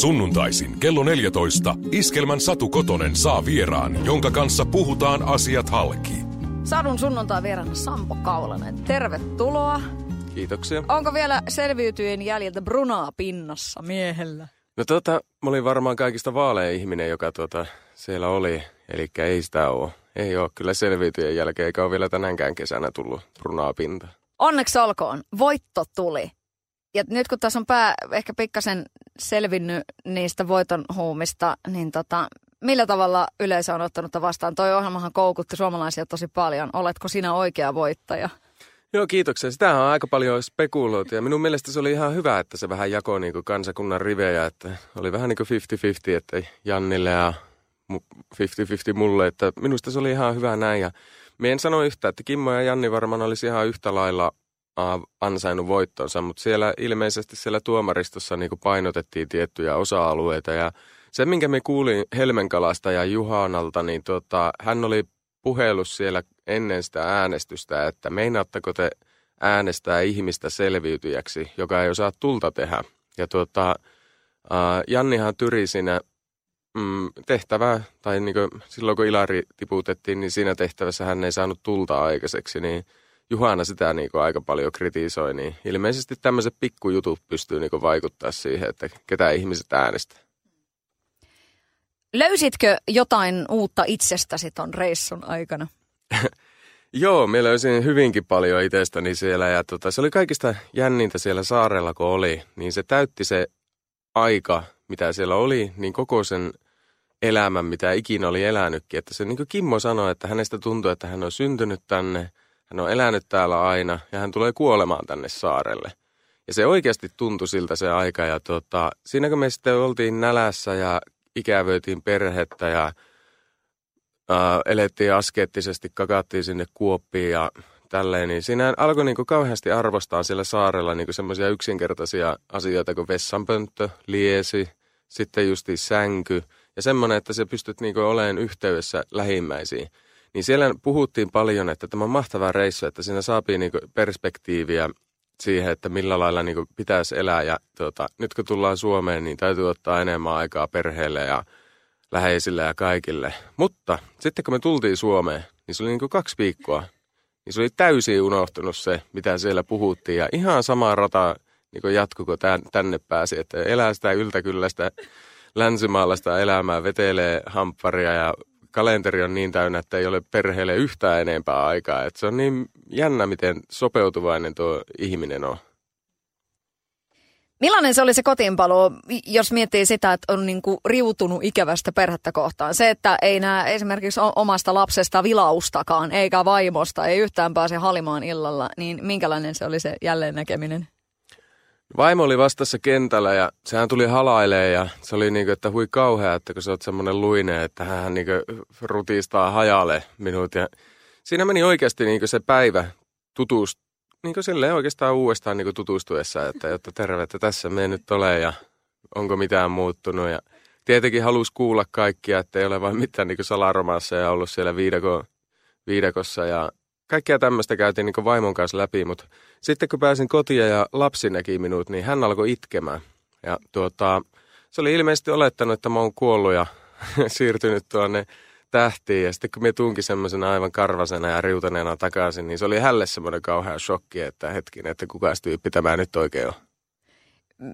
Sunnuntaisin kello 14 Iskelmän Satu Kotonen saa vieraan, jonka kanssa puhutaan asiat halki. Sadun sunnuntai vieraana Sampo Kaulanen. Tervetuloa. Kiitoksia. Onko vielä selviytyjen jäljiltä brunaa pinnassa miehellä? No tota, mä olin varmaan kaikista vaalein ihminen, joka tota, siellä oli. Eli ei sitä ole. Ei ole kyllä selviytyjen jälkeen, eikä ole vielä tänäänkään kesänä tullut brunaa pinta. Onneksi olkoon. Voitto tuli. Ja nyt kun tässä on pää ehkä pikkasen selvinnyt niistä voiton huumista, niin tota, millä tavalla yleisö on ottanut vastaan? Toi ohjelmahan koukutti suomalaisia tosi paljon. Oletko sinä oikea voittaja? Joo, kiitoksia. Sitä on aika paljon spekuloitu ja minun mielestä se oli ihan hyvä, että se vähän jakoi niin kuin kansakunnan rivejä, että oli vähän niin kuin 50-50, että Jannille ja 50-50 mulle, että minusta se oli ihan hyvä näin ja me en sano yhtä, että Kimmo ja Janni varmaan olisi ihan yhtä lailla ansainnut voittonsa, mutta siellä ilmeisesti siellä tuomaristossa niin painotettiin tiettyjä osa-alueita ja se, minkä me kuulin Helmenkalasta ja Juhanalta, niin tota, hän oli puhelus siellä ennen sitä äänestystä, että meinaatteko te äänestää ihmistä selviytyjäksi, joka ei osaa tulta tehdä. Ja tuota, Jannihan tyri siinä mm, tehtävää, tai niin kuin silloin kun Ilari tiputettiin, niin siinä tehtävässä hän ei saanut tulta aikaiseksi, niin Juhana sitä niin kuin aika paljon kritisoi, niin ilmeisesti tämmöiset pikkujutut pystyy niin kuin vaikuttaa siihen, että ketä ihmiset äänestää. Löysitkö jotain uutta itsestäsi ton reissun aikana? Joo, me löysin hyvinkin paljon itsestäni siellä ja tota, se oli kaikista jännintä siellä saarella, kun oli. Niin se täytti se aika, mitä siellä oli, niin koko sen elämän, mitä ikinä oli elänytkin. Että se niin kuin Kimmo sanoi, että hänestä tuntuu, että hän on syntynyt tänne, hän on elänyt täällä aina ja hän tulee kuolemaan tänne saarelle. Ja se oikeasti tuntui siltä se aika ja tota, siinä kun me sitten oltiin nälässä ja ikävöitiin perhettä ja ää, elettiin askeettisesti, kakattiin sinne kuoppiin ja tälleen, niin siinä alkoi niin kuin kauheasti arvostaa siellä saarella niin semmoisia yksinkertaisia asioita kuin vessanpönttö, liesi, sitten justi sänky ja semmoinen, että sä pystyt niin kuin olemaan yhteydessä lähimmäisiin. Niin siellä puhuttiin paljon, että tämä on mahtava reissu, että siinä saapii niin perspektiiviä siihen, että millä lailla niin pitäisi elää. Ja tuota, nyt kun tullaan Suomeen, niin täytyy ottaa enemmän aikaa perheelle ja läheisille ja kaikille. Mutta sitten kun me tultiin Suomeen, niin se oli niin kaksi viikkoa. Niin se oli täysin unohtunut se, mitä siellä puhuttiin. Ja ihan sama rata niin jatku, kun tänne pääsi. Että elää sitä yltäkylläistä länsimaalaista elämää, vetelee hampparia ja kalenteri on niin täynnä, että ei ole perheelle yhtään enempää aikaa. Että se on niin jännä, miten sopeutuvainen tuo ihminen on. Millainen se oli se kotiinpaluu, jos miettii sitä, että on niin kuin riutunut ikävästä perhettä kohtaan? Se, että ei näe esimerkiksi omasta lapsesta vilaustakaan, eikä vaimosta, ei yhtään pääse halimaan illalla, niin minkälainen se oli se jälleen näkeminen? Vaimo oli vastassa kentällä ja sehän tuli halailee ja se oli niin kuin, että hui kauhea, että kun sä oot semmoinen luine, että hän niin rutistaa hajalle minut. Ja siinä meni oikeasti niin se päivä tutust, niin kuin oikeastaan uudestaan niin tutustuessa, että jotta terve, että tässä me nyt ole ja onko mitään muuttunut. Ja tietenkin halusi kuulla kaikkia, että ei ole vain mitään niin salaromassa ja ollut siellä viidako, viidakossa ja kaikkea tämmöistä käytiin niin vaimon kanssa läpi, mutta sitten kun pääsin kotiin ja lapsi näki minut, niin hän alkoi itkemään. Ja tuota, se oli ilmeisesti olettanut, että mä oon kuollut ja siirtynyt tuonne tähtiin. Ja sitten kun me tunkin semmoisena aivan karvasena ja riutaneena takaisin, niin se oli hälle semmoinen kauhea shokki, että hetkin, että kuka tyyppi tämä nyt oikein on.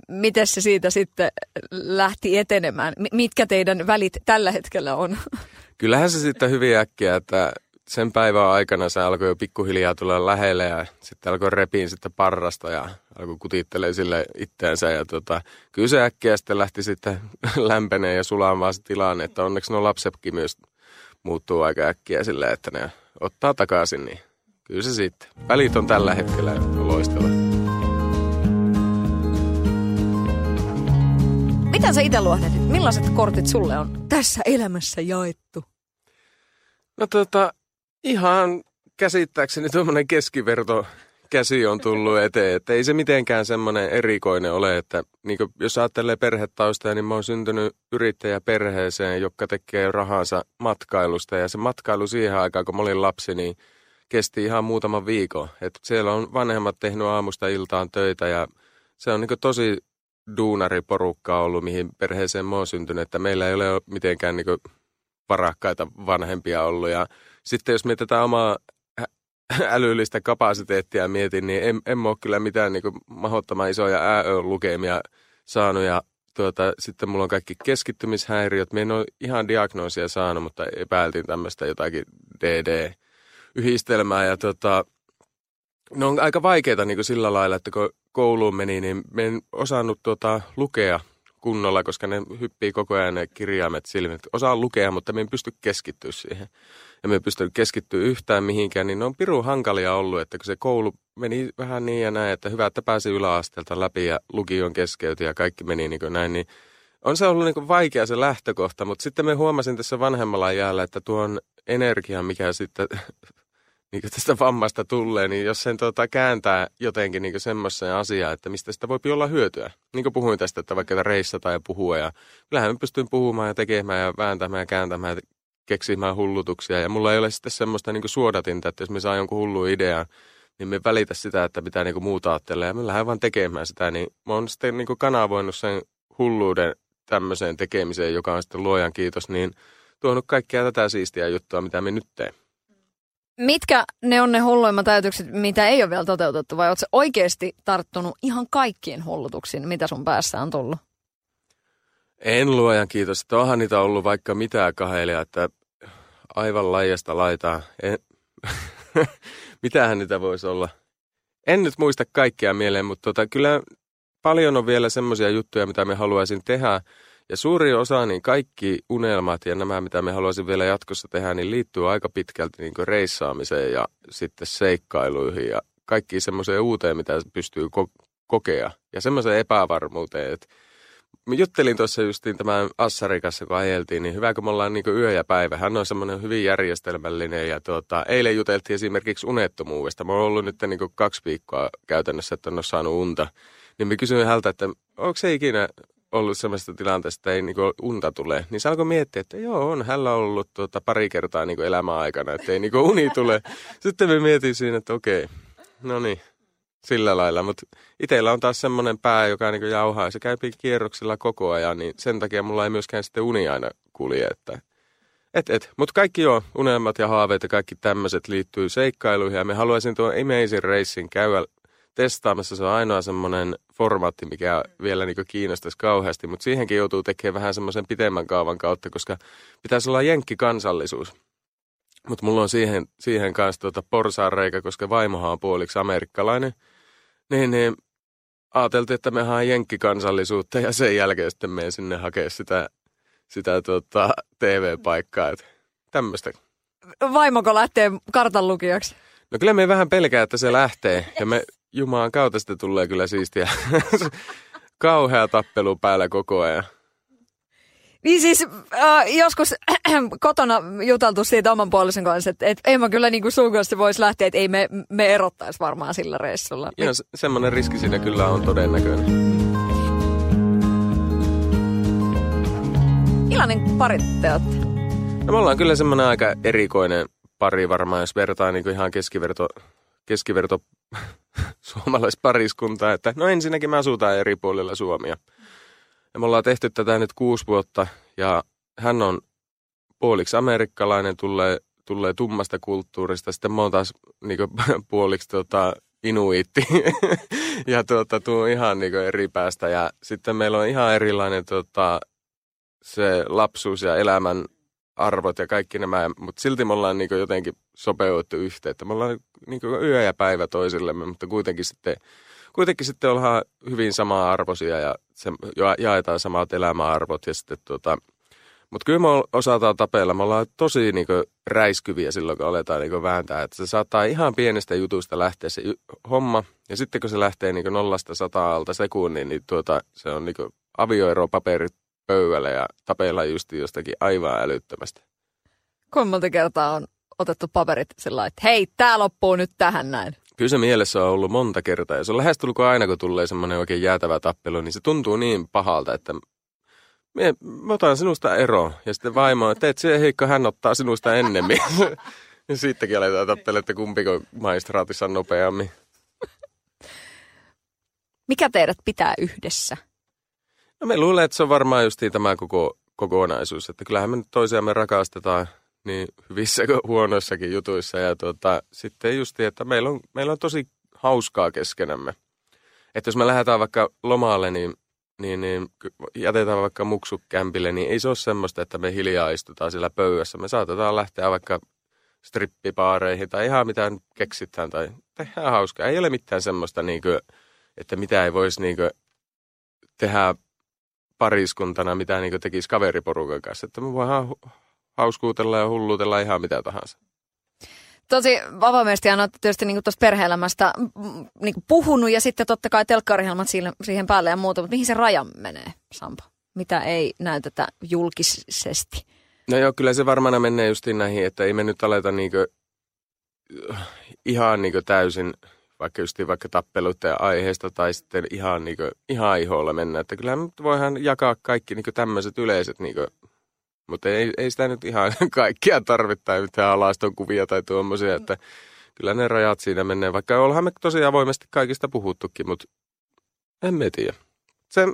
Miten se siitä sitten lähti etenemään? Mitkä teidän välit tällä hetkellä on? Kyllähän se sitten hyvin äkkiä, että sen päivän aikana se alkoi jo pikkuhiljaa tulla lähelle ja sitten alkoi repiin sitten parrasta ja alkoi kutittelee sille itteensä. Ja tota, kyllä se äkkiä sitten lähti sitten lämpeneen ja sulamaan se tilanne, että onneksi nuo lapsetkin myös muuttuu aika äkkiä silleen, että ne ottaa takaisin, niin kyllä se sitten. Välit on tällä hetkellä loistava. Mitä sä itse luohdit? Millaiset kortit sulle on tässä elämässä jaettu? No tota, Ihan käsittääkseni tuommoinen keskiverto käsi on tullut eteen, että ei se mitenkään semmoinen erikoinen ole, että niin jos ajattelee perhetausta, niin mä oon syntynyt yrittäjäperheeseen, joka tekee rahansa matkailusta ja se matkailu siihen aikaan, kun mä olin lapsi, niin kesti ihan muutaman viikon. Et siellä on vanhemmat tehnyt aamusta iltaan töitä ja se on niin tosi duunariporukkaa ollut, mihin perheeseen mä oon syntynyt, että meillä ei ole mitenkään niin varakkaita vanhempia ollut. Ja sitten jos mietitään omaa älyllistä kapasiteettia mietin, niin en, en ole kyllä mitään niin mahdottoman isoja ääö-lukemia saanut ja tuota, sitten mulla on kaikki keskittymishäiriöt. Me en ole ihan diagnoosia saanut, mutta epäiltiin tämmöistä jotakin DD-yhdistelmää ja tuota, ne on aika vaikeita niin sillä lailla, että kun kouluun meni, niin me en osannut tuota, lukea kunnolla, koska ne hyppii koko ajan ne kirjaimet silmät. Osaan lukea, mutta me en pysty keskittyä siihen. Ja me en pysty keskittyä yhtään mihinkään, niin ne on pirun hankalia ollut, että kun se koulu meni vähän niin ja näin, että hyvä, että pääsi yläasteelta läpi ja lukion keskeytyi ja kaikki meni niin kuin näin, niin on se ollut niin vaikea se lähtökohta, mutta sitten me huomasin tässä vanhemmalla jäällä, että tuon energian, mikä sitten niin tästä vammasta tulee, niin jos sen tuota, kääntää jotenkin niin semmoiseen asiaan, että mistä sitä voi olla hyötyä. Niin kuin puhuin tästä, että vaikka reissata ja puhua ja kyllähän mä pystyn puhumaan ja tekemään ja vääntämään ja kääntämään keksimään hullutuksia. Ja mulla ei ole sitten semmoista niin suodatinta, että jos me saa jonkun hullu idean, niin me välitä sitä, että pitää niin muuta ajatella ja me lähden vaan tekemään sitä. Niin mä oon sitten niin kanavoinut sen hulluuden tämmöiseen tekemiseen, joka on sitten luojan kiitos, niin tuonut kaikkea tätä siistiä juttua, mitä me nyt teemme. Mitkä ne on ne hulluimmat ajatukset, mitä ei ole vielä toteutettu, vai oletko oikeasti tarttunut ihan kaikkiin hullutuksiin, mitä sun päässä on tullut? En luojan kiitos. Että onhan niitä ollut vaikka mitään kahelia, että aivan laijasta laitaa. En... Mitähän niitä voisi olla? En nyt muista kaikkia mieleen, mutta tota, kyllä paljon on vielä semmoisia juttuja, mitä me haluaisin tehdä – ja suuri osa, niin kaikki unelmat ja nämä, mitä me haluaisin vielä jatkossa tehdä, niin liittyy aika pitkälti niin reissaamiseen ja sitten seikkailuihin ja kaikki semmoiseen uuteen, mitä pystyy ko- kokea. Ja semmoiseen epävarmuuteen, että Mä juttelin tuossa justiin tämän Assari kanssa, kun ajeltiin, niin hyvä, kun me ollaan niin yö ja päivä. Hän on semmoinen hyvin järjestelmällinen ja tuota, eilen juteltiin esimerkiksi unettomuudesta. Mä oon ollut nyt niin kaksi viikkoa käytännössä, että en ole saanut unta. Niin mä kysyin häneltä, että onko se ikinä ollut sellaista tilanteesta, että ei niinku unta tule, niin se alkoi miettiä, että joo, on hänellä ollut tuota pari kertaa niinku elämän aikana, että ei niinku uni tule. Sitten me mietin siinä, että okei, no niin, sillä lailla. Mutta itsellä on taas semmoinen pää, joka niinku jauhaa ja se käy kierroksilla koko ajan, niin sen takia mulla ei myöskään sitten uni aina kulje. Että et, et. Mutta kaikki joo, unelmat ja haaveet ja kaikki tämmöiset liittyy seikkailuihin ja me haluaisin tuon Amazing Racein käydä testaamassa. Se on ainoa semmoinen formaatti, mikä vielä niin kiinnostaisi kauheasti, mutta siihenkin joutuu tekemään vähän semmoisen pitemmän kaavan kautta, koska pitäisi olla jenkkikansallisuus. Mutta mulla on siihen, siihen kanssa tuota porsaanreikä, koska vaimohan on puoliksi amerikkalainen. Niin, niin ajateltiin, että me haen jenkkikansallisuutta ja sen jälkeen sitten menen sinne hakea sitä, sitä tuota, TV-paikkaa. Tämmöistä. Vaimoko lähtee kartanlukijaksi? No kyllä me vähän pelkää, että se lähtee. Ja me Jumalan kautta sitten tulee kyllä siistiä. Kauhea tappelu päällä koko ajan. Niin siis äh, joskus äh, kotona juteltu siitä oman puolison kanssa, että et, ei mä kyllä niin kuin sun kanssa voisi lähteä, että ei me, me erottaisi varmaan sillä reissulla. Ihan se, semmoinen riski siinä kyllä on todennäköinen. Millainen pari te olette? No me ollaan kyllä semmoinen aika erikoinen pari varmaan, jos vertaa niin kuin ihan keskiverto, keskiverto suomalaispariskuntaa, että no ensinnäkin me asutaan eri puolilla Suomia. Ja me ollaan tehty tätä nyt kuusi vuotta ja hän on puoliksi amerikkalainen, tulee, tulee tummasta kulttuurista. Sitten mä oon taas niin kuin, puoliksi tota, inuitti ja tuota, tuu ihan niin kuin, eri päästä. Ja sitten meillä on ihan erilainen tota, se lapsuus ja elämän arvot ja kaikki nämä, mutta silti me ollaan niin jotenkin sopeuttu yhteen, että me ollaan niin yö ja päivä toisillemme, mutta kuitenkin sitten, kuitenkin sitten ollaan hyvin samaa arvoisia ja se, jaetaan samat elämäarvot ja sitten tuota, mutta kyllä me osataan tapella. Me ollaan tosi niin räiskyviä silloin, kun aletaan niin vääntää. Että se saattaa ihan pienestä jutusta lähteä se homma. Ja sitten kun se lähtee niin nollasta alta sekunnin, niin tuota, se on niin avioeropaperit pöydälle ja tapella just jostakin aivan älyttömästi. Kuinka monta kertaa on otettu paperit sillä että hei, tämä loppuu nyt tähän näin? Kyllä se mielessä on ollut monta kertaa. Ja se on lähestulkoon aina, kun tulee semmoinen oikein jäätävä tappelu, niin se tuntuu niin pahalta, että me, mä otan sinusta ero. Ja sitten vaimo, että teet se heikko, hän ottaa sinusta ennemmin. ja siitäkin aletaan tappella, että kumpiko maistraatissa on nopeammin. Mikä teidät pitää yhdessä? No me luulen, että se on varmaan just tämä koko kokonaisuus, että kyllähän me nyt toisiamme rakastetaan niin hyvissä kuin huonoissakin jutuissa. Ja tuota, sitten just, että meillä on, meillä on tosi hauskaa keskenämme. Että jos me lähdetään vaikka lomaalle, niin, niin, niin jätetään vaikka muksukämpille, niin ei se ole semmoista, että me hiljaa istutaan siellä pöydässä. Me saatetaan lähteä vaikka strippipaareihin tai ihan mitä keksitään tai tehdään hauskaa. Ei ole mitään semmoista, niin kuin, että mitä ei voisi niin kuin, tehdä pariskuntana, mitä niin tekisi kaveriporukan kanssa. Että me voidaan hauskuutella ja hulluutella ihan mitä tahansa. Tosi avoimesti ja tietysti niin tuosta perhe-elämästä niin puhunut ja sitten totta kai telkkarihjelmat siihen päälle ja muuta, mutta mihin se raja menee, Sampo? Mitä ei näytetä julkisesti? No joo, kyllä se varmaan menee justiin näihin, että ei me nyt aleta niinkö, ihan niinkö täysin vaikka just vaikka tappeluiden aiheesta tai sitten ihan, niin kuin, ihan iholla mennä. Että kyllähän voidaan jakaa kaikki niin tämmöiset yleiset, niin kuin, mutta ei, ei sitä nyt ihan kaikkia tarvitse tai mitään alaston kuvia tai tuommoisia, että kyllä ne rajat siinä menee, vaikka ollaan me tosi avoimesti kaikista puhuttukin, mutta en me tiedä. Se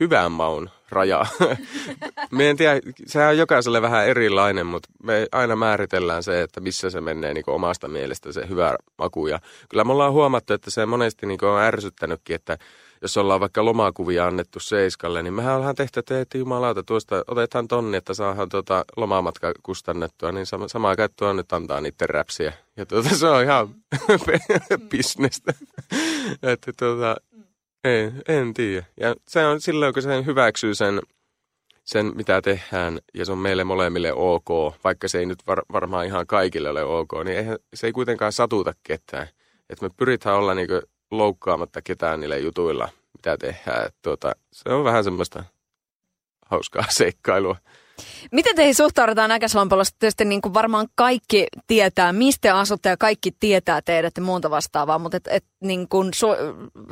hyvän maun raja. me en tiedä, sehän on jokaiselle vähän erilainen, mutta me aina määritellään se, että missä se menee niin omasta mielestä se hyvä maku. Ja kyllä me ollaan huomattu, että se monesti niin on ärsyttänytkin, että jos ollaan vaikka lomakuvia annettu Seiskalle, niin mehän ollaan tehty, että, että jumalauta, tuosta otetaan tonni, että saadaan tuota lomamatka kustannettua, niin sama, samaa tuo nyt antaa niiden räpsiä. Ja tuota, se on ihan bisnestä. että tuota, ei, en tiedä. Ja se on silloin, kun se hyväksyy sen, sen, mitä tehdään, ja se on meille molemmille ok, vaikka se ei nyt var, varmaan ihan kaikille ole ok, niin eihän, se ei kuitenkaan satuta ketään. Että me pyritään olla niinku loukkaamatta ketään niille jutuilla, mitä tehdään. Et tuota, se on vähän semmoista hauskaa seikkailua. Miten teihin suhtaudutaan Äkäslampalossa? Tietysti niin kuin varmaan kaikki tietää, mistä asutte ja kaikki tietää teidät ja muuta vastaavaa, mutta et, et, niin kuin su,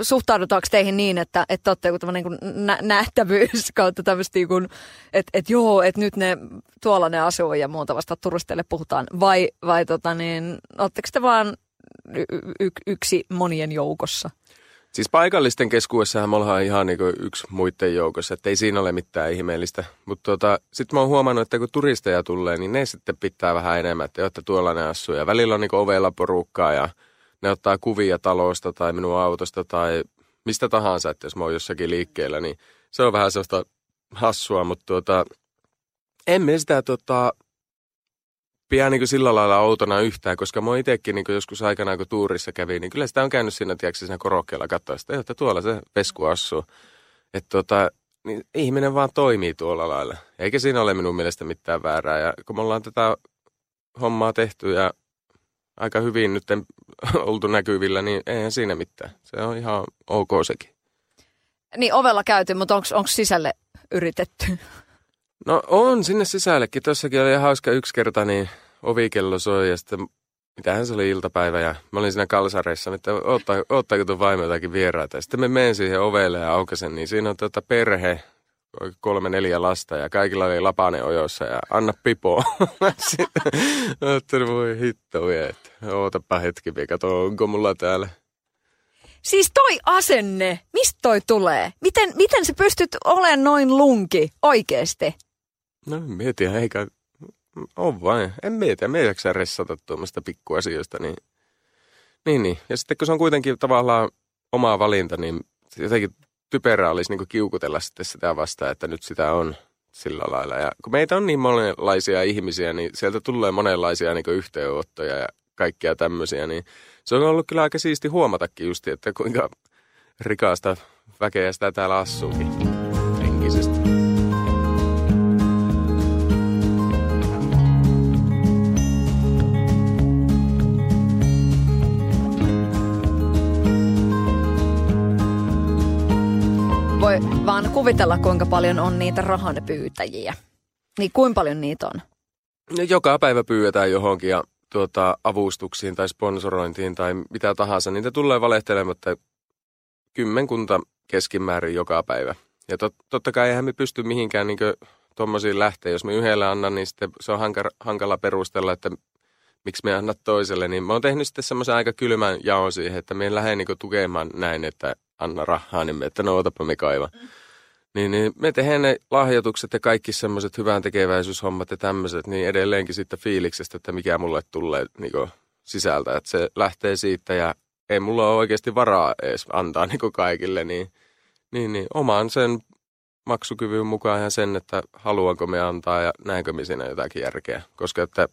suhtaudutaanko teihin niin, että, että olette joku niin kuin nä- nähtävyys kautta tämmöistä niin että, että joo, että nyt ne tuolla ne asuu ja muuta vasta turisteille puhutaan, vai, vai tota niin, oletteko te vaan y- yksi monien joukossa? Siis paikallisten keskuudessahan me ollaan ihan niin yksi muiden joukossa, että ei siinä ole mitään ihmeellistä. Mutta tota, sitten mä oon huomannut, että kun turisteja tulee, niin ne sitten pitää vähän enemmän, että jotta tuolla ne asuu. Ja välillä on niin ovella porukkaa ja ne ottaa kuvia talosta tai minun autosta tai mistä tahansa, että jos mä oon jossakin liikkeellä, niin se on vähän sellaista hassua, mutta tuota, emme sitä tota, pidä niin sillä lailla outona yhtään, koska mä itsekin niin joskus aikanaan, kun tuurissa kävi, niin kyllä sitä on käynyt siinä, tiedätkö, siinä korokkeella katsoa sitä, että tuolla se pesku asuu. Että tota, niin ihminen vaan toimii tuolla lailla. Eikä siinä ole minun mielestä mitään väärää. Ja kun me ollaan tätä hommaa tehty ja aika hyvin nyt oltu näkyvillä, niin eihän siinä mitään. Se on ihan ok sekin. Niin ovella käyty, mutta onko sisälle yritetty? No on sinne sisällekin. Tossakin oli hauska yksi kerta, niin ovikello soi ja sitten mitähän se oli iltapäivä ja mä olin siinä kalsareissa, että ottaa, ottaako tuon vaimo jotakin vieraita. Ja sitten me menen siihen ovelle ja aukasen, niin siinä on tuota perhe, kolme neljä lasta ja kaikilla oli lapane ojossa ja anna pipo. sitten voi hitto että ootapa hetki, kato onko mulla täällä. Siis toi asenne, mistä toi tulee? Miten, miten sä pystyt olemaan noin lunki oikeesti? No mietin, eikä on vain. En mieti, me ei jaksa ressata tuommoista pikkuasioista. Niin, niin, niin. Ja sitten kun se on kuitenkin tavallaan oma valinta, niin jotenkin typerää olisi niin kiukutella sitten sitä vastaan, että nyt sitä on sillä lailla. Ja kun meitä on niin monenlaisia ihmisiä, niin sieltä tulee monenlaisia niin yhteenottoja ja kaikkia tämmöisiä, niin se on ollut kyllä aika siisti huomatakin just, että kuinka rikasta väkeä sitä täällä asuukin henkisesti. Vaan kuvitella, kuinka paljon on niitä rahanpyytäjiä. Niin kuinka paljon niitä on? No, joka päivä pyydetään johonkin ja tuota, avustuksiin tai sponsorointiin tai mitä tahansa. Niitä tulee valehtelematta kymmenkunta keskimäärin joka päivä. Ja tot, totta kai eihän me pysty mihinkään niin tuommoisiin lähteä. Jos me yhdellä annan, niin sitten se on hankala, hankala perustella, että miksi me annat toiselle. Niin mä oon tehnyt sitten semmoisen aika kylmän jaon siihen, että me en lähde niin tukemaan näin, että anna rahaa, niin me, että no otapa me kaiva. Niin, niin me tehdään ne lahjoitukset ja kaikki semmoiset hyvän tekeväisyyshommat ja tämmöiset, niin edelleenkin siitä fiiliksestä, että mikä mulle tulee niin sisältä. Että se lähtee siitä ja ei mulla ole oikeasti varaa edes antaa niin kaikille, niin, niin, niin oman sen maksukyvyn mukaan ja sen, että haluanko me antaa ja näinkö me siinä jotakin järkeä. Koska että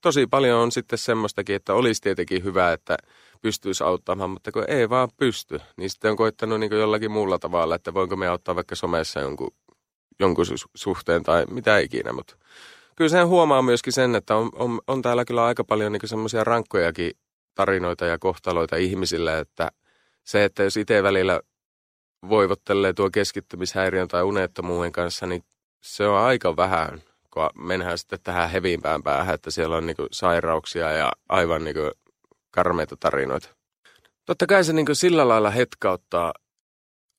tosi paljon on sitten semmoistakin, että olisi tietenkin hyvä, että pystyisi auttamaan, mutta kun ei vaan pysty, niin sitten on koittanut niin jollakin muulla tavalla, että voinko me auttaa vaikka somessa jonkun, jonkun suhteen tai mitä ikinä, mutta kyllä sen huomaa myöskin sen, että on, on, on täällä kyllä aika paljon niin semmoisia rankkojakin tarinoita ja kohtaloita ihmisille, että se, että jos itse välillä voivottelee tuo keskittymishäiriön tai unettomuuden kanssa, niin se on aika vähän, kun mennään sitten tähän hevimpään päähän, että siellä on niinku sairauksia ja aivan niinku karmeita tarinoita. Totta kai se niinku sillä lailla hetkauttaa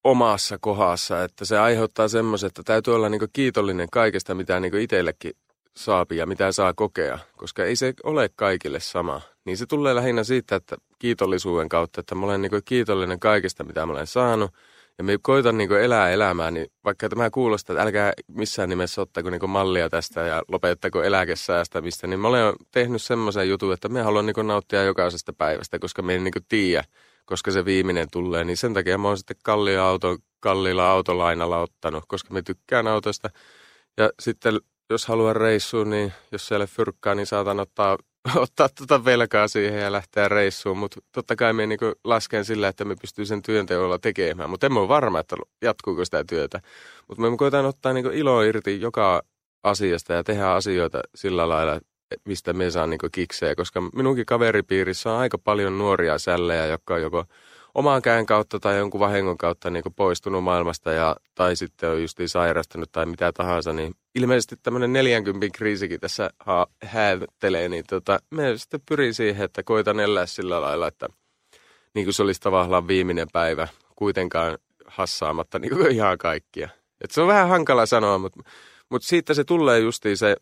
omassa kohdassa, että se aiheuttaa semmoisen, että täytyy olla niinku kiitollinen kaikesta, mitä niinku itsellekin saapi ja mitä saa kokea, koska ei se ole kaikille sama. Niin se tulee lähinnä siitä, että kiitollisuuden kautta, että mä olen niinku kiitollinen kaikesta, mitä mä olen saanut – ja me koitan niin elää elämää, niin vaikka tämä kuulostaa, että älkää missään nimessä ottako niin mallia tästä ja lopettako eläkesäästämistä, niin mä olen tehnyt semmoisen jutun, että me haluan niin nauttia jokaisesta päivästä, koska me en niin tiedä, koska se viimeinen tulee. Niin sen takia mä oon sitten kalliilla, auto, kalliilla autolainalla ottanut, koska me tykkään autosta. Ja sitten jos haluan reissuun, niin jos siellä fyrkkaa, niin saatan ottaa ottaa tuota velkaa siihen ja lähteä reissuun, mutta totta kai me niinku lasken sillä, että me pystyy sen työnteolla tekemään, mutta en ole varma, että jatkuuko sitä työtä. Mutta me koetaan ottaa niinku ilo irti joka asiasta ja tehdä asioita sillä lailla, mistä me saa niinku kiksejä, koska minunkin kaveripiirissä on aika paljon nuoria sällejä, jotka on joko omaan käen kautta tai jonkun vahingon kautta niin poistunut maailmasta ja, tai sitten on justiin sairastunut tai mitä tahansa, niin ilmeisesti tämmöinen 40 kriisikin tässä häättelee, niin tota, me sitten pyrin siihen, että koitan elää sillä lailla, että niin kuin se olisi tavallaan viimeinen päivä, kuitenkaan hassaamatta niin kuin ihan kaikkia. Et se on vähän hankala sanoa, mutta, mutta siitä se tulee justiin se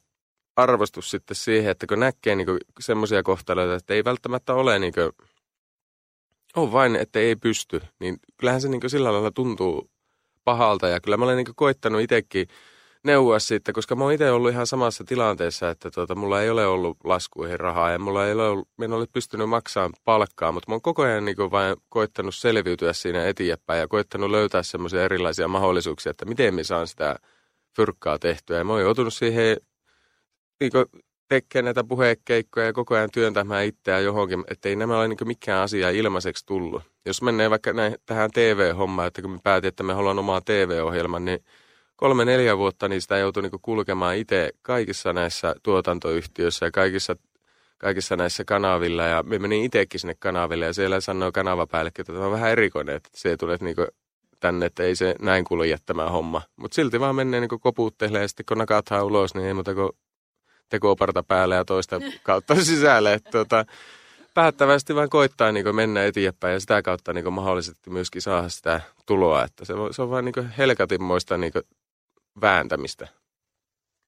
arvostus sitten siihen, että kun näkee niin semmoisia kohtaloita, että ei välttämättä ole niin kuin, on vain, että ei pysty, niin kyllähän se niin sillä lailla tuntuu pahalta. Ja kyllä mä olen niin koittanut itsekin neuvoa siitä, koska mä oon itse ollut ihan samassa tilanteessa, että tuota, mulla ei ole ollut laskuihin rahaa ja mulla ei ole ollut, en ole pystynyt maksamaan palkkaa, mutta mä oon koko ajan niin vain koittanut selviytyä siinä eteenpäin ja koittanut löytää semmoisia erilaisia mahdollisuuksia, että miten me saan sitä fyrkkaa tehtyä. Ja mä oon joutunut siihen niin tekemään näitä puhekeikkoja ja koko ajan työntämään itseään johonkin, että ei nämä ole niin mikään asia ilmaiseksi tullut. Jos menee vaikka näin, tähän TV-hommaan, että kun me päätin, että me haluan omaa TV-ohjelman, niin kolme neljä vuotta niin sitä joutui niin kulkemaan itse kaikissa näissä tuotantoyhtiöissä ja kaikissa, kaikissa näissä kanavilla. Ja me menin itsekin sinne kanaville ja siellä sanoi kanavapäällikkö, että tämä on vähän erikoinen, että se tulee niin tänne, että ei se näin kuulu jättämään homma. Mutta silti vaan menee niin koputtelee ja sitten kun nakataan ulos, niin ei muuta kuin tekoparta päälle ja toista kautta sisälle. Että tuota, päättävästi vaan koittaa niin mennä eteenpäin ja sitä kautta niin mahdollisesti myöskin saada sitä tuloa. Että se, on, se on vaan niin helkatinmoista niin vääntämistä.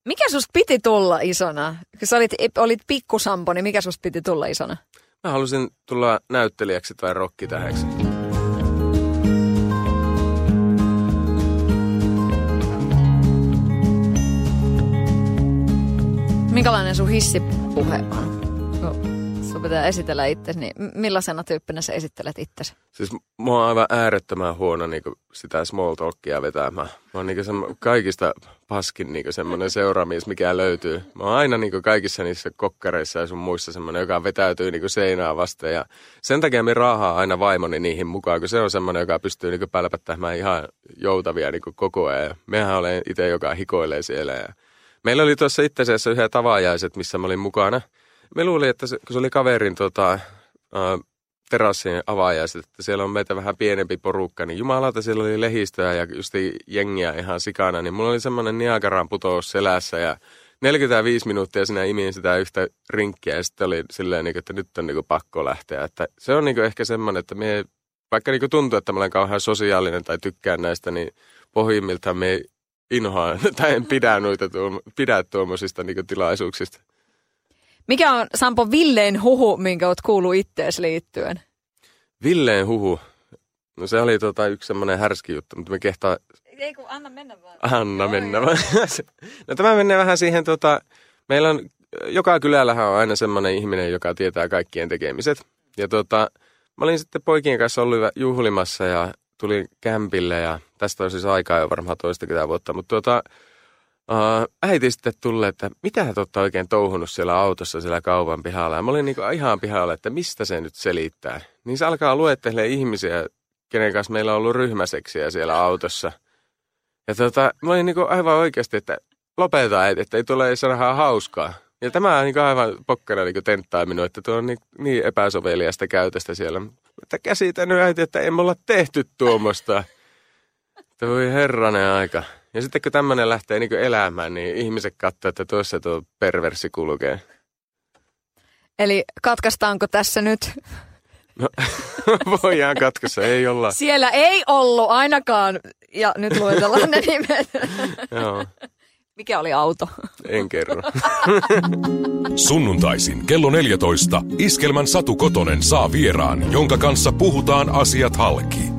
Mikä susta piti tulla isona? Kun sä olit, olit pikkusampo, niin mikä susta piti tulla isona? Mä halusin tulla näyttelijäksi tai rokkitähäksi. Minkälainen sun hissipuhe on? Sun pitää esitellä itsesi, niin millaisena tyyppinä sä esittelet itsesi? Siis mä oon aivan äärettömän huono niin sitä small talkia vetämään. Mä oon niin semmo, kaikista paskin niin semmoinen seuraamies, mikä löytyy. Mä oon aina niin kaikissa niissä kokkareissa ja sun muissa semmoinen, joka vetäytyy niin seinää vasten. Ja sen takia me raahaa aina vaimoni niihin mukaan, kun se on semmoinen, joka pystyy niin pälpättämään ihan joutavia niin koko ajan. Mehän olen itse, joka hikoilee siellä ja Meillä oli tuossa itse asiassa yhä tavajaiset, missä mä olin mukana. Me luulin, että se, kun se oli kaverin tota, äh, terassin avaajaiset, että siellä on meitä vähän pienempi porukka, niin jumalauta siellä oli lehistöä ja just jengiä ihan sikana, niin mulla oli semmoinen Niagaran putous selässä ja 45 minuuttia sinä imin sitä yhtä rinkkiä ja sitten oli silleen, että nyt on niin pakko lähteä. Että se on niin ehkä semmoinen, että me, vaikka tuntuu, että mä olen kauhean sosiaalinen tai tykkään näistä, niin pohjimmiltaan me inhoan tai en pidä, noita tuom- pidä tuommoisista niinku tilaisuuksista. Mikä on Sampo Villeen huhu, minkä oot kuullut ittees liittyen? Villeen huhu? No se oli tota yksi semmoinen härski juttu, mutta me kehtaa Ei kun anna mennä vaan. Anna mennä vaan. No tämä menee vähän siihen, tota, meillä on, joka kylällähän on aina semmoinen ihminen, joka tietää kaikkien tekemiset. Ja tota, mä olin sitten poikien kanssa ollut juhlimassa ja tulin kämpille ja tästä on siis aikaa jo varmaan toistakymmentä vuotta, mutta tuota, Uh, äiti sitten tulee, että mitä te olette oikein touhunut siellä autossa siellä kaupan pihalla. Ja mä olin niin ihan pihalla, että mistä se nyt selittää. Niin se alkaa luettelemaan ihmisiä, kenen kanssa meillä on ollut ryhmäseksiä siellä autossa. Ja tota, mä olin niin aivan oikeasti, että lopeta äiti, että ei tule sanoa hauskaa. Ja tämä on niin aivan pokkana niin tenttaa minua, että tuo on niin, niin epäsoveliasta käytöstä siellä. Että käsitä nyt äiti, että emme olla tehty tuommoista. Voi herranen aika. Ja sitten kun tämmöinen lähtee niin elämään, niin ihmiset katsoo, että tuossa tuo perversi kulkee. Eli katkaistaanko tässä nyt? No, voidaan katkaista, ei olla. Siellä ei ollut ainakaan, ja nyt luetellaan ne nimet. Joo. Mikä oli auto? En kerro. Sunnuntaisin kello 14 Iskelmän Satu Kotonen saa vieraan, jonka kanssa puhutaan asiat halki.